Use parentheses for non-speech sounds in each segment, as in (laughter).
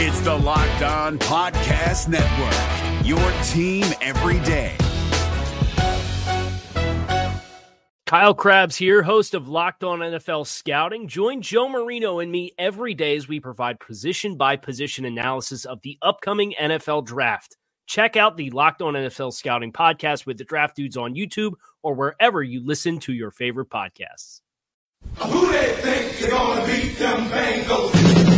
It's the Locked On Podcast Network, your team every day. Kyle Crabbs here, host of Locked On NFL Scouting. Join Joe Marino and me every day as we provide position by position analysis of the upcoming NFL draft. Check out the Locked On NFL Scouting podcast with the draft dudes on YouTube or wherever you listen to your favorite podcasts. Who they think they're gonna beat them Bengals?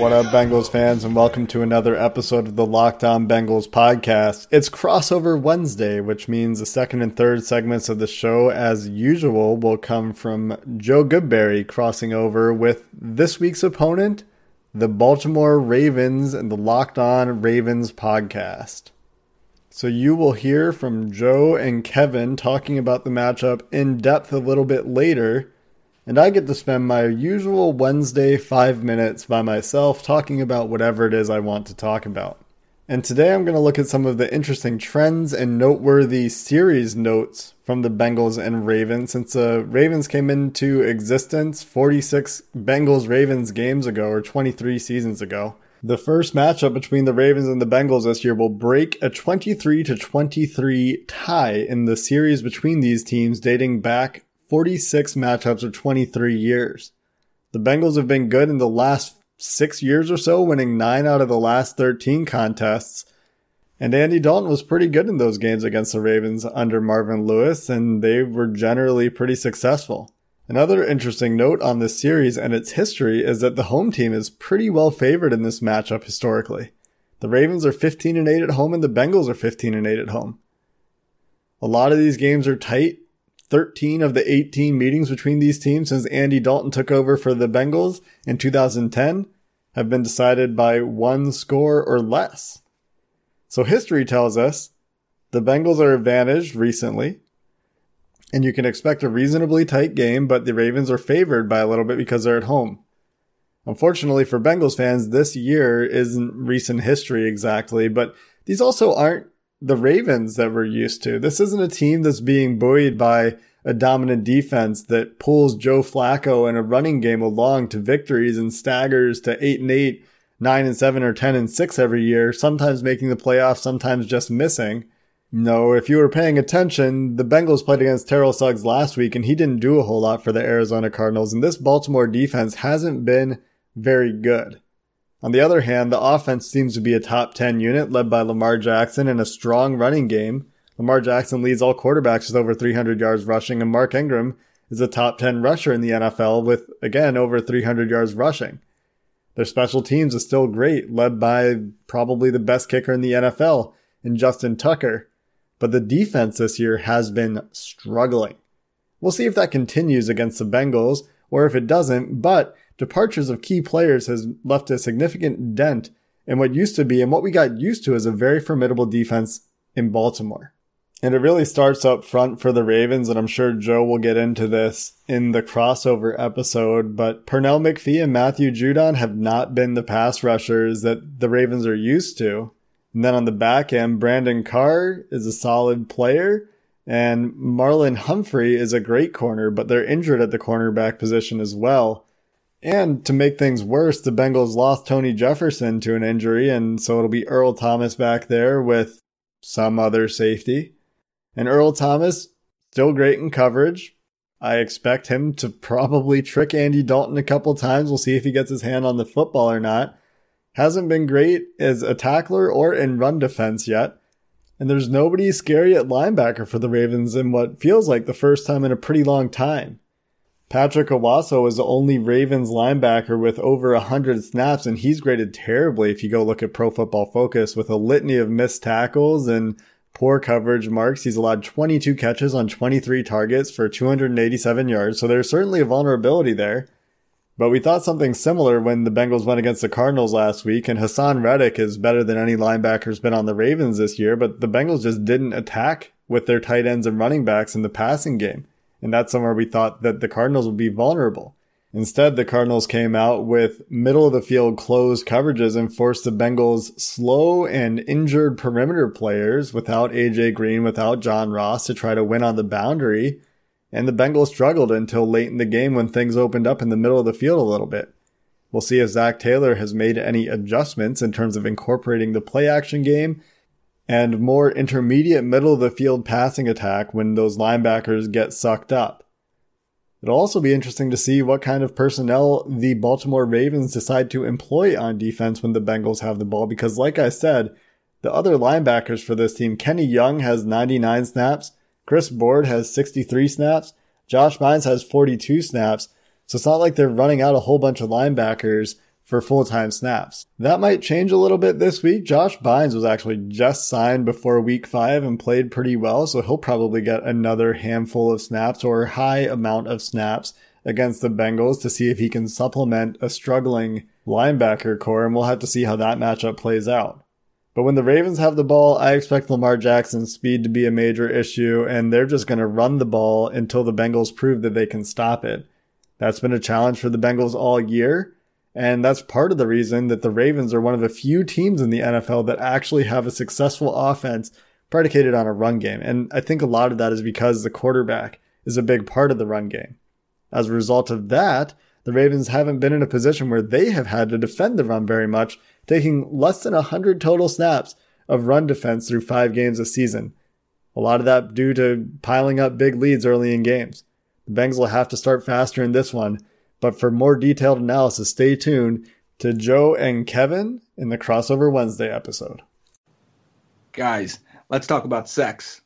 What up, Bengals fans, and welcome to another episode of the Locked On Bengals podcast. It's crossover Wednesday, which means the second and third segments of the show, as usual, will come from Joe Goodberry crossing over with this week's opponent, the Baltimore Ravens, and the Locked On Ravens podcast. So you will hear from Joe and Kevin talking about the matchup in depth a little bit later. And I get to spend my usual Wednesday five minutes by myself talking about whatever it is I want to talk about. And today I'm going to look at some of the interesting trends and noteworthy series notes from the Bengals and Ravens since the Ravens came into existence 46 Bengals Ravens games ago or 23 seasons ago. The first matchup between the Ravens and the Bengals this year will break a 23 to 23 tie in the series between these teams dating back 46 matchups or 23 years. The Bengals have been good in the last six years or so, winning nine out of the last 13 contests. And Andy Dalton was pretty good in those games against the Ravens under Marvin Lewis, and they were generally pretty successful. Another interesting note on this series and its history is that the home team is pretty well favored in this matchup historically. The Ravens are 15 and 8 at home and the Bengals are 15 and 8 at home. A lot of these games are tight. 13 of the 18 meetings between these teams since Andy Dalton took over for the Bengals in 2010 have been decided by one score or less. So history tells us the Bengals are advantaged recently, and you can expect a reasonably tight game, but the Ravens are favored by a little bit because they're at home. Unfortunately for Bengals fans, this year isn't recent history exactly, but these also aren't the Ravens that we're used to. This isn't a team that's being buoyed by a dominant defense that pulls Joe Flacco and a running game along to victories and staggers to 8 and 8, 9 and 7 or 10 and 6 every year, sometimes making the playoffs, sometimes just missing. No, if you were paying attention, the Bengals played against Terrell Suggs last week and he didn't do a whole lot for the Arizona Cardinals and this Baltimore defense hasn't been very good. On the other hand, the offense seems to be a top 10 unit led by Lamar Jackson and a strong running game. Lamar Jackson leads all quarterbacks with over 300 yards rushing, and Mark Ingram is a top 10 rusher in the NFL with, again, over 300 yards rushing. Their special teams is still great, led by probably the best kicker in the NFL in Justin Tucker. But the defense this year has been struggling. We'll see if that continues against the Bengals or if it doesn't, but departures of key players has left a significant dent in what used to be and what we got used to as a very formidable defense in Baltimore. And it really starts up front for the Ravens, and I'm sure Joe will get into this in the crossover episode. But Pernell McPhee and Matthew Judon have not been the pass rushers that the Ravens are used to. And then on the back end, Brandon Carr is a solid player, and Marlon Humphrey is a great corner, but they're injured at the cornerback position as well. And to make things worse, the Bengals lost Tony Jefferson to an injury, and so it'll be Earl Thomas back there with some other safety. And Earl Thomas, still great in coverage. I expect him to probably trick Andy Dalton a couple times. We'll see if he gets his hand on the football or not. Hasn't been great as a tackler or in run defense yet. And there's nobody scary at linebacker for the Ravens in what feels like the first time in a pretty long time. Patrick Onwuasor is the only Ravens linebacker with over 100 snaps, and he's graded terribly if you go look at Pro Football Focus with a litany of missed tackles and poor coverage marks. He's allowed 22 catches on 23 targets for 287 yards, so there's certainly a vulnerability there. But we thought something similar when the Bengals went against the Cardinals last week, and Haason Reddick is better than any linebacker's been on the Ravens this year, but the Bengals just didn't attack with their tight ends and running backs in the passing game. And that's somewhere we thought that the Cardinals would be vulnerable. Instead, the Cardinals came out with middle of the field closed coverages and forced the Bengals slow and injured perimeter players without AJ Green, without John Ross to try to win on the boundary. And the Bengals struggled until late in the game when things opened up in the middle of the field a little bit. We'll see if Zac Taylor has made any adjustments in terms of incorporating the play action game and more intermediate middle of the field passing attack when those linebackers get sucked up. It'll also be interesting to see what kind of personnel the Baltimore Ravens decide to employ on defense when the Bengals have the ball, because like I said, the other linebackers for this team, Kenny Young has 99 snaps, Chris Board has 63 snaps, Josh Bynes has 42 snaps, so it's not like they're running out a whole bunch of linebackers for full time snaps. That might change a little bit this week. Josh Bynes was actually just signed before week five and played pretty well, so he'll probably get another handful of snaps or high amount of snaps against the Bengals to see if he can supplement a struggling linebacker core, and we'll have to see how that matchup plays out. But when the Ravens have the ball, I expect Lamar Jackson's speed to be a major issue, and they're just going to run the ball until the Bengals prove that they can stop it. That's been a challenge for the Bengals all year. And that's part of the reason that the Ravens are one of the few teams in the NFL that actually have a successful offense predicated on a run game. And I think a lot of that is because the quarterback is a big part of the run game. As a result of that, the Ravens haven't been in a position where they have had to defend the run very much, taking less than 100 total snaps of run defense through five games a season. A lot of that due to piling up big leads early in games. The Bengals will have to start faster in this one but for more detailed analysis, stay tuned to Joe and Kevin in the Crossover Wednesday episode. Guys, let's talk about sex.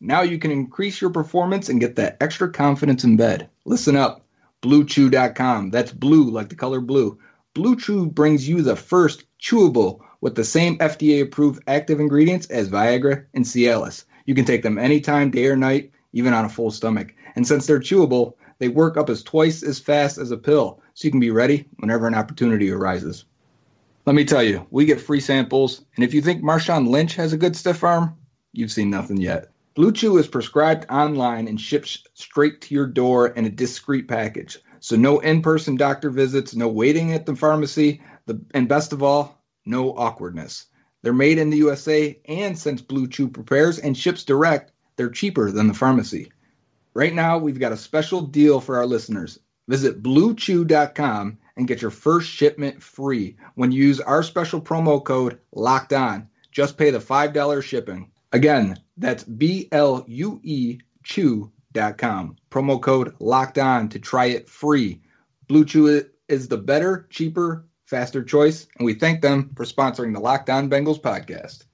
Now you can increase your performance and get that extra confidence in bed. Listen up. BlueChew.com. That's blue like the color blue. Blue Chew brings you the first chewable with the same FDA approved active ingredients as Viagra and Cialis. You can take them anytime, day or night, even on a full stomach. And since they're chewable, they work up as twice as fast as a pill, so you can be ready whenever an opportunity arises. Let me tell you, we get free samples, and if you think Marshawn Lynch has a good stiff arm, you've seen nothing yet. Blue Chew is prescribed online and ships straight to your door in a discreet package. So no in-person doctor visits, no waiting at the pharmacy, the, and best of all, no awkwardness. They're made in the USA, and since Blue Chew prepares and ships direct, they're cheaper than the pharmacy. Right now, we've got a special deal for our listeners. Visit bluechew.com and get your first shipment free when you use our special promo code locked on. Just pay the $5 shipping. Again, that's B L U E chew.com. Promo code locked on to try it free. Blue Chew is the better, cheaper, faster choice, and we thank them for sponsoring the Locked On Bengals podcast.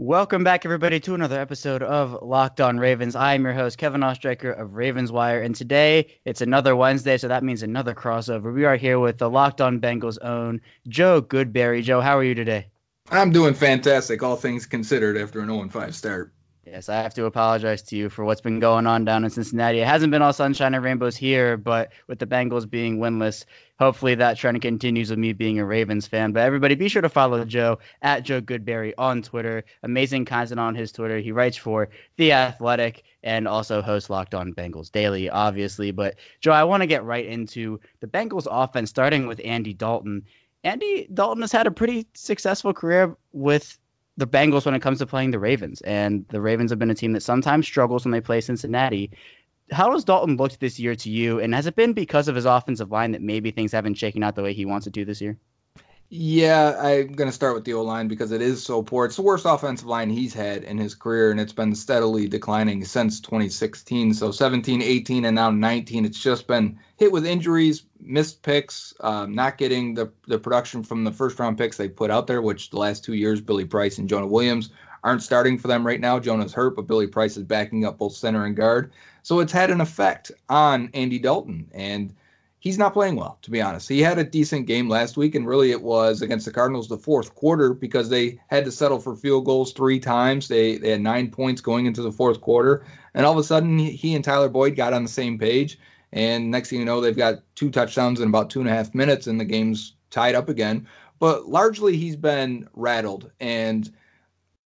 Welcome back, everybody, to another episode of Locked On Ravens. I am your host, Kevin Oestreicher of Ravens Wire, and today it's another Wednesday, so that means another crossover. We are here with the Locked On Bengals own Joe Goodberry. Joe, how are you today? I'm doing fantastic, all things considered, after an 0 5 start. Yes, I have to apologize to you for what's been going on down in Cincinnati. It hasn't been all sunshine and rainbows here, but with the Bengals being winless, hopefully that trend continues with me being a Ravens fan. But everybody, be sure to follow Joe at Joe Goodberry on Twitter. Amazing content on his Twitter. He writes for The Athletic and also hosts Locked On Bengals Daily, obviously. But Joe, I want to get right into the Bengals offense, starting with Andy Dalton. Andy Dalton has had a pretty successful career with the Bengals when it comes to playing the Ravens. And the Ravens have been a team that sometimes struggles when they play Cincinnati. How has Dalton looked this year to you? And has it been because of his offensive line that maybe things haven't shaken out the way he wants it to this year? Yeah, I'm going to start with the O line because it is so poor. It's the worst offensive line he's had in his career, and it's been steadily declining since 2016. So 17, 18, and now 19. It's just been hit with injuries, missed picks, um, not getting the, the production from the first round picks they put out there, which the last two years, Billy Price and Jonah Williams aren't starting for them right now. Jonah's hurt, but Billy Price is backing up both center and guard. So it's had an effect on Andy Dalton. And he's not playing well, to be honest. He had a decent game last week, and really it was against the Cardinals the fourth quarter because they had to settle for field goals three times. They, they had nine points going into the fourth quarter, and all of a sudden he and Tyler Boyd got on the same page. And next thing you know, they've got two touchdowns in about two and a half minutes, and the game's tied up again. But largely, he's been rattled, and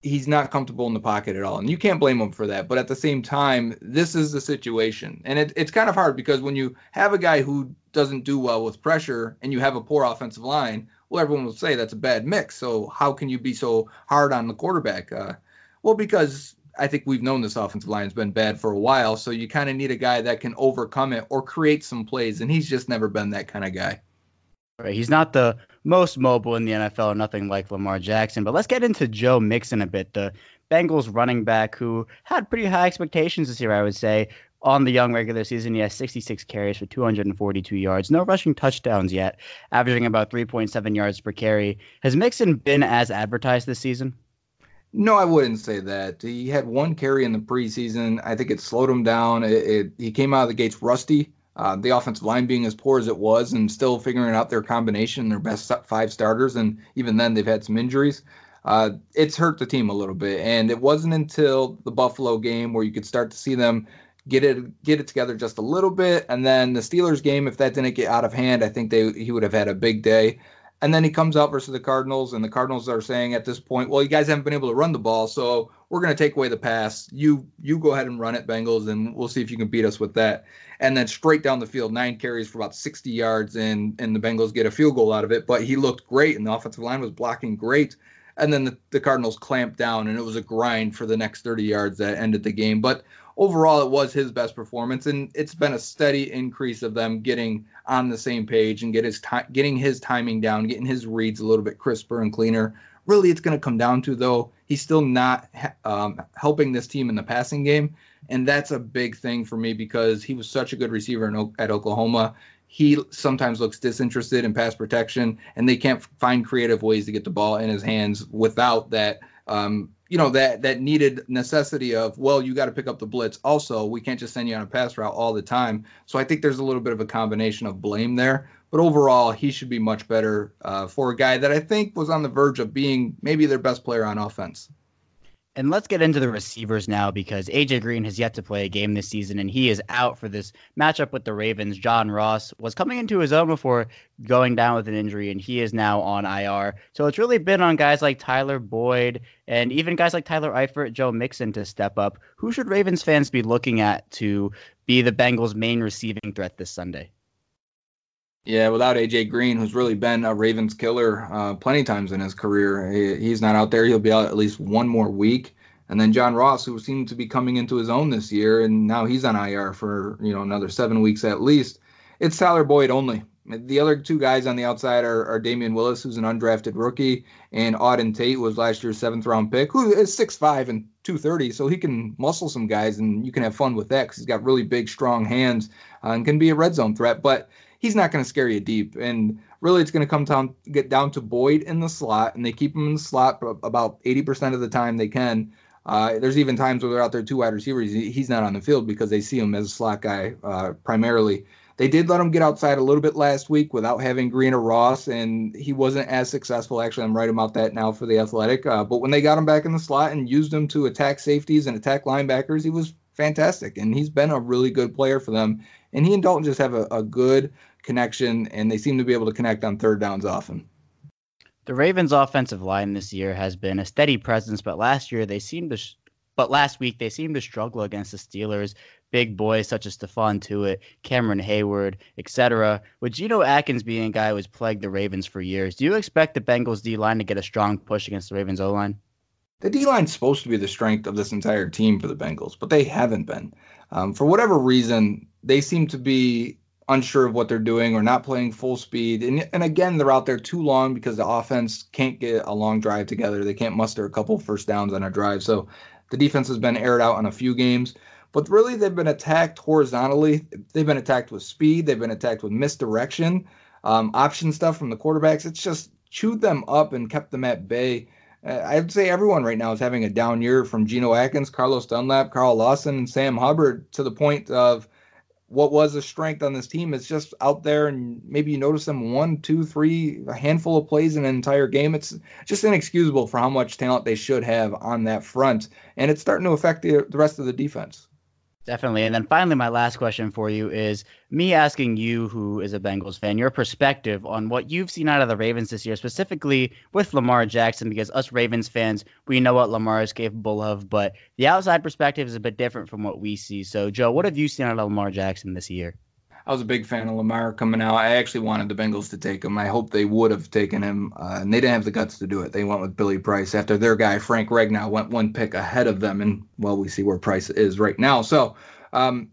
he's not comfortable in the pocket at all. And you can't blame him for that. But at the same time, this is the situation. And it, it's kind of hard because when you have a guy who doesn't do well with pressure and you have a poor offensive line, well, everyone will say that's a bad mix. So how can you be so hard on the quarterback? Uh, well, because I think we've known this offensive line has been bad for a while. So you kind of need a guy that can overcome it or create some plays. And he's just never been that kind of guy. Right. He's not the most mobile in the NFL, nothing like Lamar Jackson. But let's get into Joe Mixon a bit, the Bengals running back who had pretty high expectations this year, I would say. On the young regular season, he has 66 carries for 242 yards. No rushing touchdowns yet, averaging about 3.7 yards per carry. Has Mixon been as advertised this season? No, I wouldn't say that. He had one carry in the preseason. I think it slowed him down. It, it, he came out of the gates rusty. Uh, the offensive line being as poor as it was and still figuring out their combination, their best five starters, and even then they've had some injuries. Uh, it's hurt the team a little bit, and it wasn't until the Buffalo game where you could start to see them get it get it together just a little bit, and then the Steelers game, if that didn't get out of hand, I think they he would have had a big day. And then he comes out versus the Cardinals, and the Cardinals are saying at this point, well, you guys haven't been able to run the ball, so we're going to take away the pass. You you go ahead and run it, Bengals, and we'll see if you can beat us with that. And then straight down the field, nine carries for about 60 yards, and and the Bengals get a field goal out of it. But he looked great, and the offensive line was blocking great. And then the, the Cardinals clamped down, and it was a grind for the next 30 yards that ended the game. But overall, it was his best performance, and it's been a steady increase of them getting on the same page and get his ti- getting his timing down, getting his reads a little bit crisper and cleaner. Really, it's going to come down to though he's still not um, helping this team in the passing game, and that's a big thing for me because he was such a good receiver in, at Oklahoma. He sometimes looks disinterested in pass protection, and they can't find creative ways to get the ball in his hands without that um, you know that that needed necessity of well you got to pick up the blitz. Also we can't just send you on a pass route all the time. So i think there's a little bit of a combination of blame there. But overall he should be much better uh, for a guy that i think was on the verge of being maybe their best player on offense and let's get into the receivers now because AJ Green has yet to play a game this season and he is out for this matchup with the Ravens. John Ross was coming into his own before going down with an injury and he is now on IR. So it's really been on guys like Tyler Boyd and even guys like Tyler Eifert, Joe Mixon to step up. Who should Ravens fans be looking at to be the Bengals' main receiving threat this Sunday? Yeah, without AJ Green, who's really been a Ravens killer uh, plenty of times in his career, he, he's not out there. He'll be out at least one more week. And then John Ross, who seemed to be coming into his own this year, and now he's on IR for you know another seven weeks at least. It's Tyler Boyd only. The other two guys on the outside are, are Damion Willis, who's an undrafted rookie, and Auden Tate was last year's seventh round pick, who is 6'5 and 230, so he can muscle some guys, and you can have fun with that because he's got really big, strong hands uh, and can be a red zone threat. But he's not going to scare you deep. And really, it's going to come down get down to Boyd in the slot, and they keep him in the slot about 80% of the time they can. Uh, there's even times where they're out there two wide receivers. He's not on the field because they see him as a slot guy uh, primarily. They did let him get outside a little bit last week without having Green or Ross, and he wasn't as successful. Actually, I'm right about that now for the Athletic. Uh, but when they got him back in the slot and used him to attack safeties and attack linebackers, he was fantastic, and he's been a really good player for them. And he and Dalton just have a, a good connection, and they seem to be able to connect on third downs often. The Ravens' offensive line this year has been a steady presence, but last year they seemed to, sh- but last week they seemed to struggle against the Steelers. Big boys such as Stephon Tuitt, Cameron Heyward, etc. With Geno Atkins being a guy who has plagued the Ravens for years, do you expect the Bengals D line to get a strong push against the Ravens O line? The D line's supposed to be the strength of this entire team for the Bengals, but they haven't been. Um, for whatever reason, they seem to be unsure of what they're doing or not playing full speed. And, and again, they're out there too long because the offense can't get a long drive together. They can't muster a couple first downs on a drive. So the defense has been aired out on a few games. But really, they've been attacked horizontally. They've been attacked with speed. They've been attacked with misdirection, um, option stuff from the quarterbacks. It's just chewed them up and kept them at bay. Uh, I'd say everyone right now is having a down year from Geno Atkins, Carlos Dunlap, Carl Lawson, and Sam Hubbard to the point of what was a strength on this team is just out there and maybe you notice them one, two, three, a handful of plays in an entire game. It's just inexcusable for how much talent they should have on that front. And it's starting to affect the, the rest of the defense. Definitely. And then finally, my last question for you is me asking you, who is a Bengals fan, your perspective on what you've seen out of the Ravens this year, specifically with Lamar Jackson, because us Ravens fans, we know what Lamar is capable of, but the outside perspective is a bit different from what we see. So, Joe, what have you seen out of Lamar Jackson this year? I was a big fan of Lamar coming out. I actually wanted the Bengals to take him. I hope they would have taken him, uh, and they didn't have the guts to do it. They went with Billy Price after their guy Frank Ragnow went one pick ahead of them, and well, we see where Price is right now. So, um,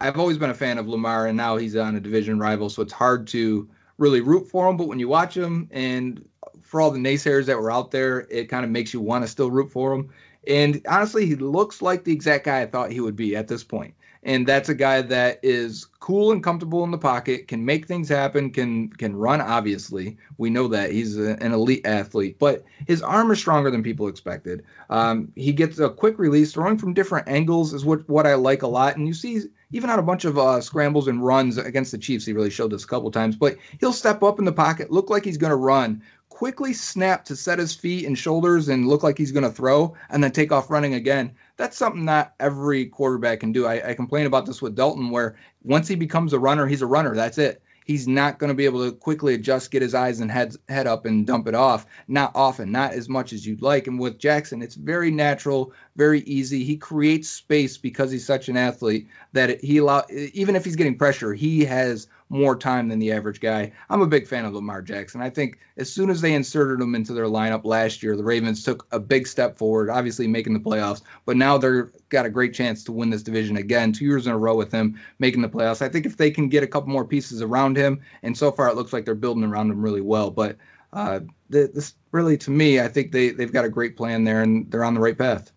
I've always been a fan of Lamar, and now he's on a division rival, so it's hard to really root for him. But when you watch him, and for all the naysayers that were out there, it kind of makes you want to still root for him. And honestly, he looks like the exact guy I thought he would be at this point. and that's a guy that is cool and comfortable in the pocket, can make things happen, can can run. Obviously, we know that he's a, an elite athlete, but his arm is stronger than people expected. Um, he gets a quick release, throwing from different angles is what what I like a lot. And you see, even on a bunch of uh, scrambles and runs against the Chiefs, he really showed this a couple times. But he'll step up in the pocket, look like he's going to run, quickly snap to set his feet and shoulders and look like he's going to throw, and then take off running again that's something not every quarterback can do. I, I complain about this with Dalton, where once he becomes a runner, he's a runner. That's it. He's not going to be able to quickly adjust, get his eyes and head head up, and dump it off. Not often, not as much as you'd like. And with Jackson, it's very natural, very easy. He creates space because he's such an athlete that he allow even if he's getting pressure, he has more time than the average guy. I'm a big fan of Lamar Jackson. I think as soon as they inserted him into their lineup last year, the Ravens took a big step forward, obviously making the playoffs, but now they're got a great chance to win this division again, two years in a row with him making the playoffs. I think if they can get a couple more pieces around him, and so far it looks like they're building around him really well, but uh, this really, to me, I think they, they've got a great plan there and they're on the right path.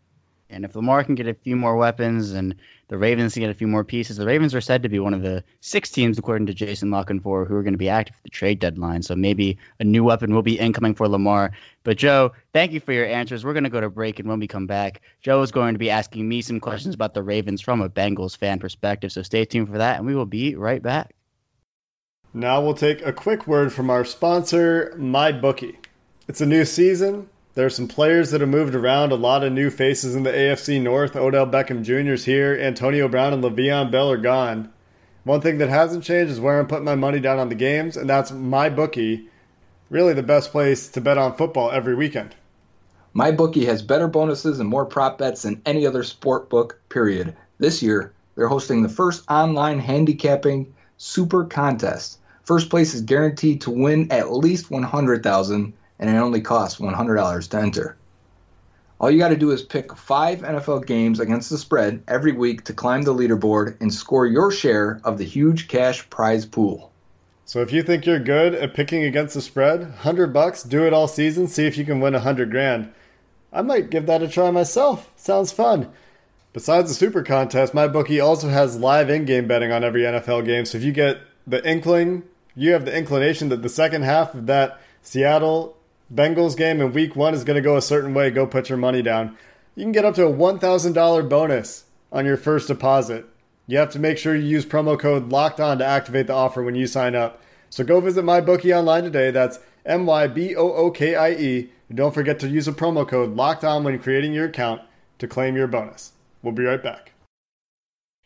And if Lamar can get a few more weapons and the Ravens can get a few more pieces, the Ravens are said to be one of the six teams, according to Jason La Canfora, who are going to be active at the trade deadline. So maybe a new weapon will be incoming for Lamar. But Joe, thank you for your answers. We're going to go to break, and when we come back, Joe is going to be asking me some questions about the Ravens from a Bengals fan perspective. So stay tuned for that, and we will be right back. Now we'll take a quick word from our sponsor, MyBookie. It's a new season. There are some players that have moved around, a lot of new faces in the AFC North. Odell Beckham Jr. is here, Antonio Brown and Le'Veon Bell are gone. One thing that hasn't changed is where I'm putting my money down on the games, and that's my bookie. Really the best place to bet on football every weekend. My bookie has better bonuses and more prop bets than any other sport book, period. This year, they're hosting the first online handicapping super contest. First place is guaranteed to win at least 100,000 and it only costs $100 to enter. All you got to do is pick five NFL games against the spread every week to climb the leaderboard and score your share of the huge cash prize pool. So if you think you're good at picking against the spread, 100 bucks, do it all season, see if you can win 100 grand. I might give that a try myself. Sounds fun. Besides the super contest, my bookie also has live in-game betting on every NFL game. So if you get the inkling, you have the inclination that the second half of that Seattle Bengals game in week one is going to go a certain way, go put your money down. You can get up to a $1,000 bonus on your first deposit. You have to make sure you use promo code locked on to activate the offer when you sign up. So go visit my bookie online today. That's M Y B O O K I E. And don't forget to use a promo code locked on when creating your account to claim your bonus. We'll be right back.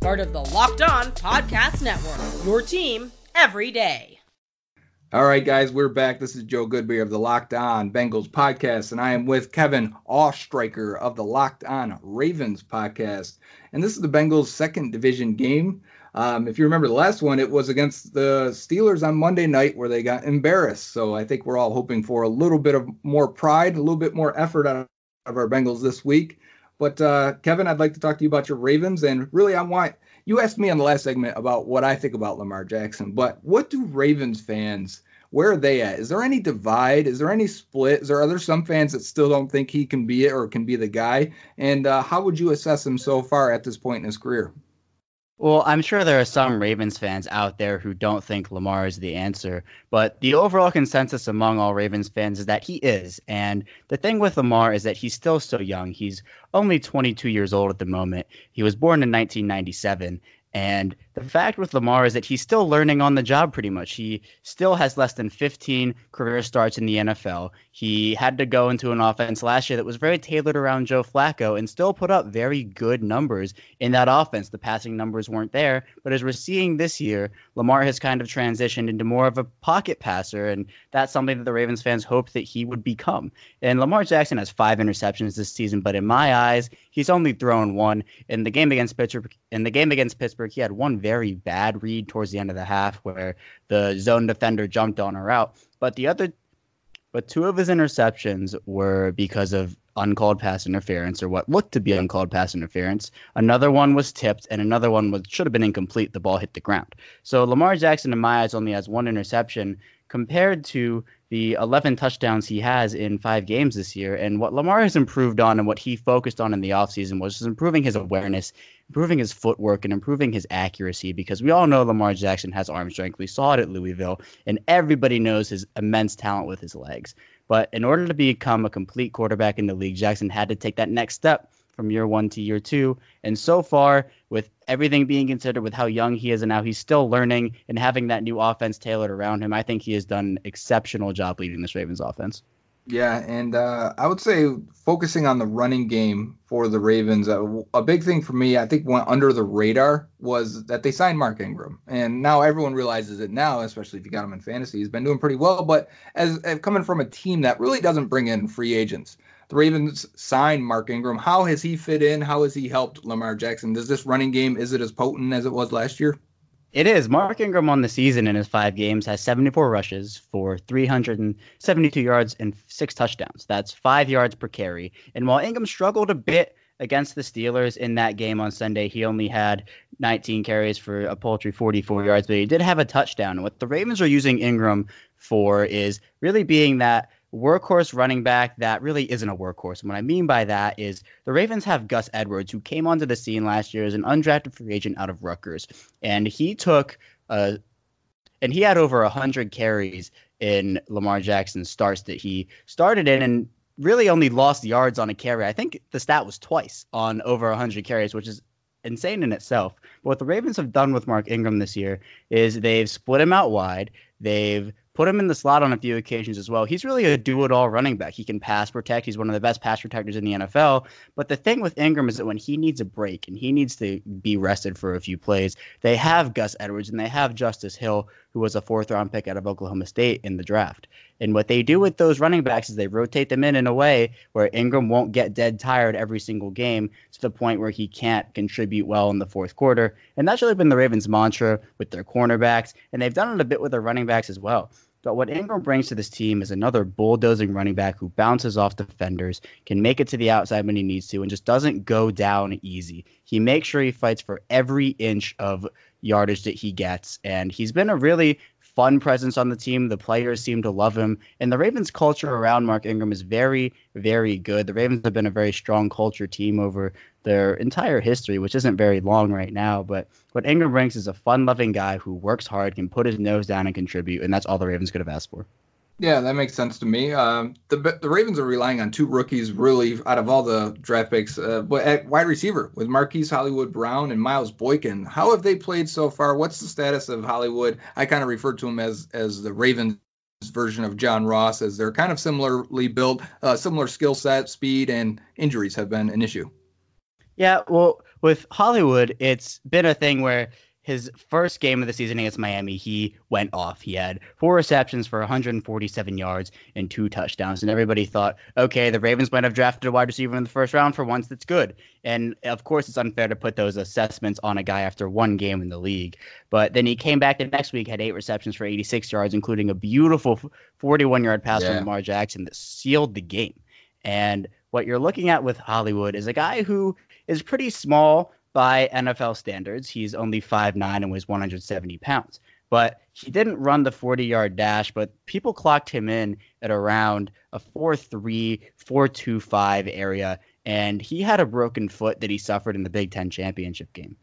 part of the Locked On Podcast Network. Your team every day. All right, guys, we're back. This is Joe Goodberry of the Locked On Bengals podcast, and I am with Kevin Oestreicher of the Locked On Ravens podcast. And this is the Bengals' second division game. Um, if you remember the last one, it was against the Steelers on Monday night where they got embarrassed. So I think we're all hoping for a little bit of more pride, a little bit more effort out of our Bengals this week. But uh, Kevin, I'd like to talk to you about your Ravens, and really, I want you asked me on the last segment about what I think about Lamar Jackson, but what do Ravens fans? Where are they at? Is there any divide? Is there any split? Is there are there some fans that still don't think he can be it or can be the guy? And uh, how would you assess him so far at this point in his career? Well, I'm sure there are some Ravens fans out there who don't think Lamar is the answer, but the overall consensus among all Ravens fans is that he is. And the thing with Lamar is that he's still so young. He's only 22 years old at the moment. He was born in 1997, and the fact with Lamar is that he's still learning on the job pretty much. He still has less than 15 career starts in the NFL. He had to go into an offense last year that was very tailored around Joe Flacco and still put up very good numbers in that offense. The passing numbers weren't there, but as we're seeing this year, Lamar has kind of transitioned into more of a pocket passer, and that's something that the Ravens fans hoped that he would become. And Lamar Jackson has five interceptions this season, but in my eyes, he's only thrown one. In the game against Pittsburgh, in the game against Pittsburgh, he had one very bad read towards the end of the half where the zone defender jumped on a route. But the other, but two of his interceptions were because of uncalled pass interference or what looked to be uncalled pass interference. Another one was tipped, and another one was should have been incomplete. The ball hit the ground. So Lamar Jackson, in my eyes, only has one interception compared to the 11 touchdowns he has in five games this year. And what Lamar has improved on and what he focused on in the offseason was improving his awareness, improving his footwork, and improving his accuracy because we all know Lamar Jackson has arm strength. We saw it at Louisville, and everybody knows his immense talent with his legs. But in order to become a complete quarterback in the league, Jackson had to take that next step from year one to year two. And so far, with everything being considered, with how young he is and now he's still learning and having that new offense tailored around him, I think he has done an exceptional job leading this Ravens offense. Yeah, and uh, I would say focusing on the running game for the Ravens, uh, a big thing for me, I think went under the radar was that they signed Mark Ingram, and now everyone realizes it now, especially if you got him in fantasy. He's been doing pretty well, but as, as coming from a team that really doesn't bring in free agents, the Ravens signed Mark Ingram. How has he fit in? How has he helped Lamar Jackson? Does this running game is it as potent as it was last year? It is. Mark Ingram on the season in his five games has 74 rushes for 372 yards and six touchdowns. That's five yards per carry. And while Ingram struggled a bit against the Steelers in that game on Sunday, he only had 19 carries for a paltry 44 yards, but he did have a touchdown. What the Ravens are using Ingram for is really being that workhorse running back that really isn't a workhorse. And what I mean by that is the Ravens have Gus Edwards, who came onto the scene last year as an undrafted free agent out of Rutgers, and he took uh, and he had over hundred carries in Lamar Jackson's starts that he started in, and really only lost yards on a carry. I think the stat was twice on over 100 carries, which is insane in itself. But what the Ravens have done with Mark Ingram this year is they've split him out wide. They've put him in the slot on a few occasions as well. He's really a do it all running back. He can pass protect. He's one of the best pass protectors in the NFL. But the thing with Ingram is that when he needs a break and he needs to be rested for a few plays, they have Gus Edwards and they have Justice Hill, who was a fourth round pick out of Oklahoma State in the draft. And what they do with those running backs is they rotate them in in a way where Ingram won't get dead tired every single game to the point where he can't contribute well in the fourth quarter. And that's really been the Ravens' mantra with their cornerbacks. And they've done it a bit with their running backs as well. But what Ingram brings to this team is another bulldozing running back who bounces off defenders, can make it to the outside when he needs to, and just doesn't go down easy. He makes sure he fights for every inch of yardage that he gets, and he's been a really fun presence on the team. The players seem to love him, and the Ravens' culture around Mark Ingram is very, very good. The Ravens have been a very strong culture team over their entire history, which isn't very long right now. But what Ingram brings is a fun-loving guy who works hard, can put his nose down and contribute, and that's all the Ravens could have asked for. Yeah, that makes sense to me. Um, the the Ravens are relying on two rookies really out of all the draft picks, uh, but at wide receiver with Marquise Hollywood Brown and Miles Boykin. How have they played so far? What's the status of Hollywood? I kind of refer to him as as the Ravens version of John Ross, as they're kind of similarly built, uh, similar skill set, speed, and injuries have been an issue. Yeah, well, with Hollywood, it's been a thing where his first game of the season against Miami, he went off. He had four receptions for 147 yards and two touchdowns. And everybody thought, okay, the Ravens might have drafted a wide receiver in the first round for once. That's good. And of course, it's unfair to put those assessments on a guy after one game in the league. But then he came back the next week, had eight receptions for 86 yards, including a beautiful 41 yard pass Yeah. from Lamar Jackson that sealed the game. And what you're looking at with Hollywood is a guy who is pretty small, by NFL standards. He's only 5'9 and weighs 170 pounds. But he didn't run the 40 yard dash, but people clocked him in at around a 4'3, 4'2'5 area. And he had a broken foot that he suffered in the Big Ten championship game.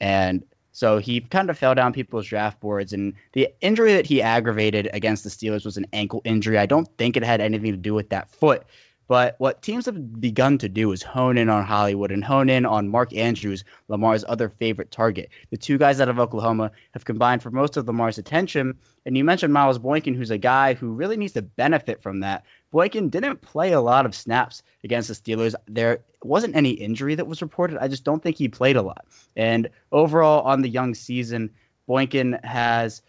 And so he kind of fell down people's draft boards. And the injury that he aggravated against the Steelers was an ankle injury. I don't think it had anything to do with that foot. But what teams have begun to do is hone in on Hollywood and hone in on Mark Andrews, Lamar's other favorite target. The two guys out of Oklahoma have combined for most of Lamar's attention. And you mentioned Miles Boykin, who's a guy who really needs to benefit from that. Boykin didn't play a lot of snaps against the Steelers. There wasn't any injury that was reported. I just don't think he played a lot. And overall, on the young season, Boykin has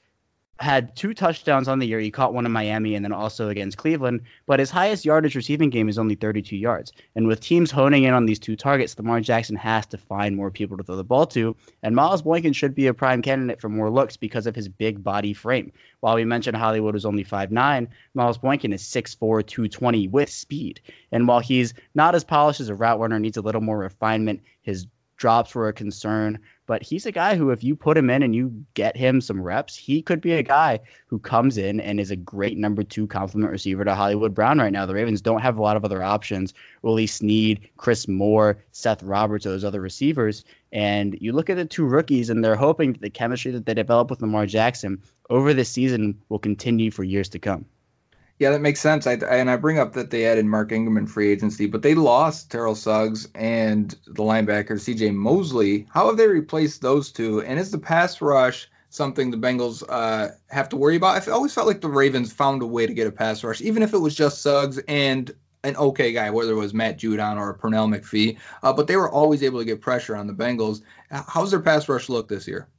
had two touchdowns on the year. He caught one in Miami and then also against Cleveland. But his highest yardage receiving game is only 32 yards. And with teams honing in on these two targets, Lamar Jackson has to find more people to throw the ball to. And Miles Boykin should be a prime candidate for more looks because of his big body frame. While we mentioned Hollywood was only 5'9, Miles Boykin is 6'4, 220 with speed. And while he's not as polished as a route runner, needs a little more refinement, his drops were a concern. But he's a guy who, if you put him in and you get him some reps, he could be a guy who comes in and is a great number two complement receiver to Hollywood Brown right now. The Ravens don't have a lot of other options. Willie Snead, Chris Moore, Seth Roberts, those other receivers. And you look at the two rookies, and they're hoping that the chemistry that they develop with Lamar Jackson over this season will continue for years to come. Yeah, that makes sense. I, and I bring up that they added Mark Ingram in free agency, but they lost Terrell Suggs and the linebacker C.J. Mosley. How have they replaced those two? And is the pass rush something the Bengals uh, have to worry about? I always felt like the Ravens found a way to get a pass rush, even if it was just Suggs and an okay guy, whether it was Matt Judon or Pernell McPhee. Uh, but they were always able to get pressure on the Bengals. How's their pass rush look this year?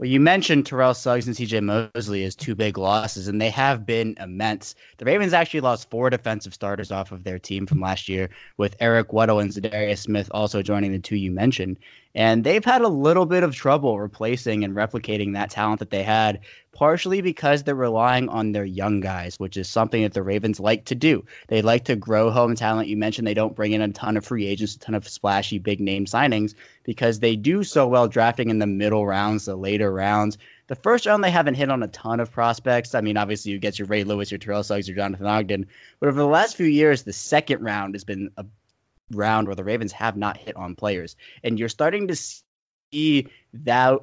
Well, you mentioned Terrell Suggs and CJ Mosley as two big losses, and they have been immense. The Ravens actually lost four defensive starters off of their team from last year, with Eric Weddle and Za'Darius Smith also joining the two you mentioned. And they've had a little bit of trouble replacing and replicating that talent that they had, partially because they're relying on their young guys, which is something that the Ravens like to do. They like to grow home talent. You mentioned they don't bring in a ton of free agents, a ton of splashy big name signings, because they do so well drafting in the middle rounds, the later rounds. The first round, they haven't hit on a ton of prospects. I mean, obviously, you get your Ray Lewis, your Terrell Suggs, your Jonathan Ogden. But over the last few years, the second round has been a round where the Ravens have not hit on players. And you're starting to see that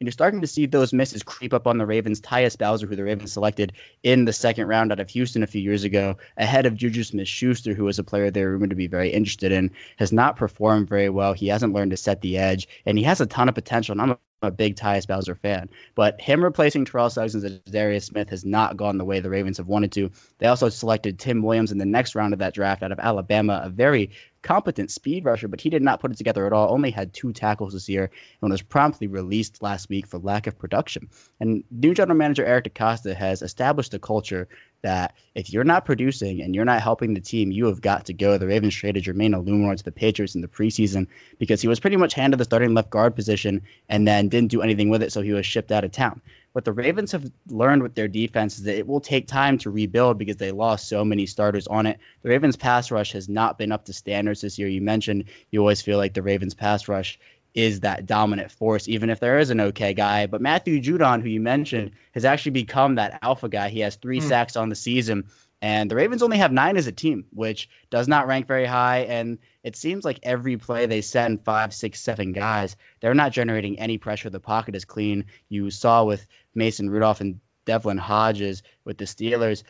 and you're starting to see those misses creep up on the Ravens. Tyus Bowser, who the Ravens selected in the second round out of Houston a few years ago, ahead of Juju Smith Schuster, who was a player they were rumored to be very interested in, has not performed very well. He hasn't learned to set the edge, and he has a ton of potential. And I'm a a big Tyus Bowser fan. But him replacing Terrell Suggs and Darius Smith has not gone the way the Ravens have wanted to. They also selected Tim Williams in the next round of that draft out of Alabama, a very competent speed rusher, but he did not put it together at all. Only had two tackles this year and was promptly released last week for lack of production. And new general manager Eric DeCosta has established a culture that if you're not producing and you're not helping the team, you have got to go. The Ravens traded Jermaine Eluemunor to the Patriots in the preseason because he was pretty much handed the starting left guard position and then didn't do anything with it, so he was shipped out of town. What the Ravens have learned with their defense is that it will take time to rebuild because they lost so many starters on it. The Ravens pass rush has not been up to standards this year. You mentioned you always feel like the Ravens pass rush is that dominant force, even if there is an okay guy. But Matthew Judon, who you mentioned, has actually become that alpha guy. He has three mm. sacks on the season. And the Ravens only have nine as a team, which does not rank very high. And it seems like every play they send five, six, seven guys, they're not generating any pressure. The pocket is clean. You saw with Mason Rudolph and Devlin Hodges with the Steelers.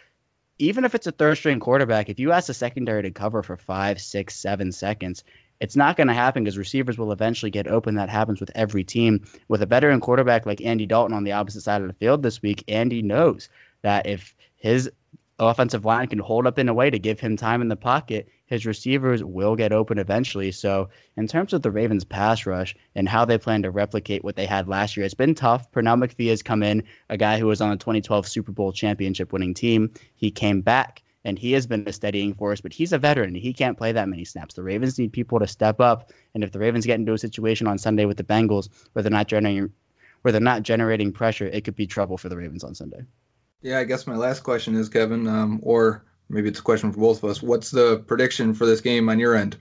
Even if it's a third string quarterback, if you ask the secondary to cover for five, six, seven seconds, it's not going to happen because receivers will eventually get open. That happens with every team. With a veteran quarterback like Andy Dalton on the opposite side of the field this week, Andy knows that if his offensive line can hold up in a way to give him time in the pocket, his receivers will get open eventually. So, in terms of the Ravens' pass rush and how they plan to replicate what they had last year, it's been tough. Pernell McPhee has come in, a guy who was on the 2012 Super Bowl championship winning team. He came back and he has been a steadying force, but he's a veteran. He can't play that many snaps. The Ravens need people to step up, and if the Ravens get into a situation on Sunday with the Bengals where they're not generating where they're not generating pressure, it could be trouble for the Ravens on Sunday. Yeah, I guess my last question is Kevin, um, or maybe it's a question for both of us. What's the prediction for this game on your end?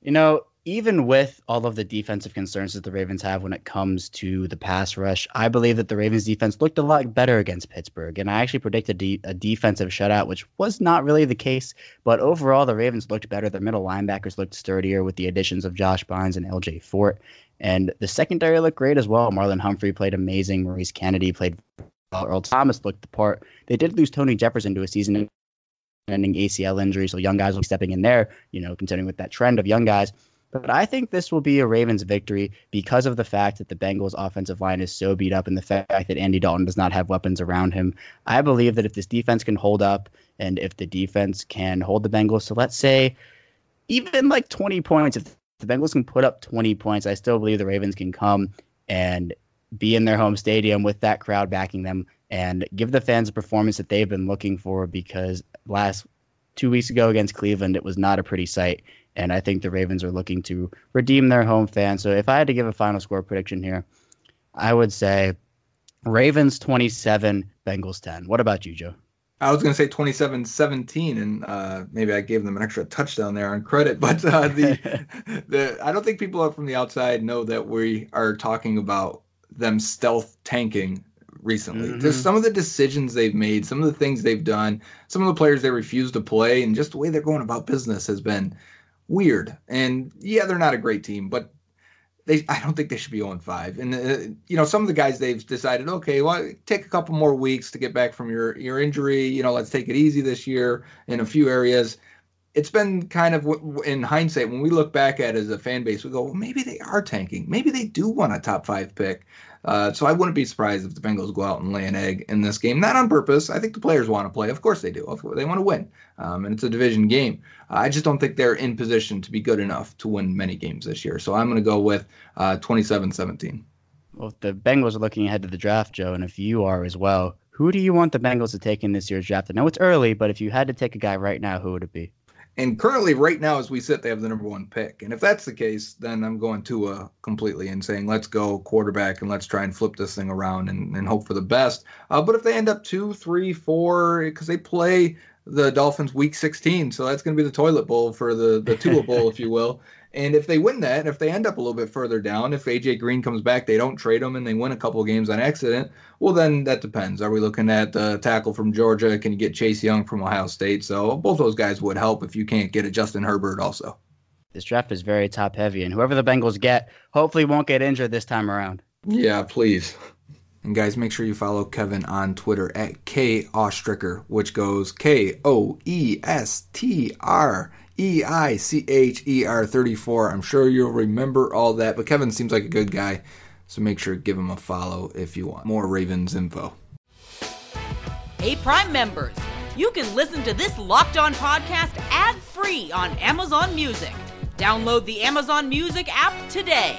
You know, even with all of the defensive concerns that the Ravens have when it comes to the pass rush, I believe that the Ravens defense looked a lot better against Pittsburgh. And I actually predicted a defensive shutout, which was not really the case. But overall, the Ravens looked better. Their middle linebackers looked sturdier with the additions of Josh Bynes and LJ Fort. And the secondary looked great as well. Marlon Humphrey played amazing. Maurice Canady played. Earl Thomas looked the part. They did lose Tony Jefferson to a season ending ACL injury, so young guys will be stepping in there, you know, continuing with that trend of young guys. But I think this will be a Ravens victory because of the fact that the Bengals offensive line is so beat up and the fact that Andy Dalton does not have weapons around him. I believe that if this defense can hold up and if the defense can hold the Bengals, so let's say even like 20 points, if the Bengals can put up 20 points, I still believe the Ravens can come and be in their home stadium with that crowd backing them and give the fans a performance that they've been looking for because last two weeks ago against Cleveland, it was not a pretty sight. And I think the Ravens are looking to redeem their home fans. So if I had to give a final score prediction here, I would say Ravens 27, Bengals 10. What about you, Joe? I was going to say 27 17, and uh, maybe I gave them an extra touchdown there on credit. (laughs) But uh, the, (laughs) the I don't think people from the outside know that we are talking about them stealth tanking recently. Mm-hmm. Just some of the decisions they've made, some of the things they've done, some of the players they refuse to play, and just the way they're going about business has been weird. And yeah, they're not a great team, but they I don't think they should be 0 5. And uh, you know, some of the guys they've decided, okay, well, take a couple more weeks to get back from your your injury. You know, let's take it easy this year in a few areas. It's been kind of in hindsight when we look back at it as a fan base, we go, well, maybe they are tanking. Maybe they do want a top five pick. Uh, so I wouldn't be surprised if the Bengals go out and lay an egg in this game. Not on purpose. I think the players want to play. Of course they do. They want to win. Um, and it's a division game. I just don't think they're in position to be good enough to win many games this year. So I'm going to go with uh, 27-17. Well, the Bengals are looking ahead to the draft, Joe, and if you are as well, who do you want the Bengals to take in this year's draft? I know it's early, but if you had to take a guy right now, who would it be? And currently, right now, as we sit, they have the number one pick. And if that's the case, then I'm going Tua completely and saying, let's go quarterback and let's try and flip this thing around and, and hope for the best. Uh, but if they end up two, three, four, because they play the Dolphins week 16, so that's going to be the toilet bowl for the, the Tua bowl, if you will. (laughs) And if they win that, if they end up a little bit further down, if AJ Green comes back, they don't trade him and they win a couple games on accident, well, then that depends. Are we looking at a tackle from Georgia? Can you get Chase Young from Ohio State? So both those guys would help if you can't get a Justin Herbert also. This draft is very top heavy, and whoever the Bengals get hopefully won't get injured this time around. Yeah, please. And guys, make sure you follow Kevin on Twitter at K Oestreicher, which goes K O E S T R E I C H E R 34. I'm sure you'll remember all that, but Kevin seems like a good guy, so make sure to give him a follow if you want more Ravens info. Hey, Prime members, you can listen to this locked on podcast ad free on Amazon Music. Download the Amazon Music app today.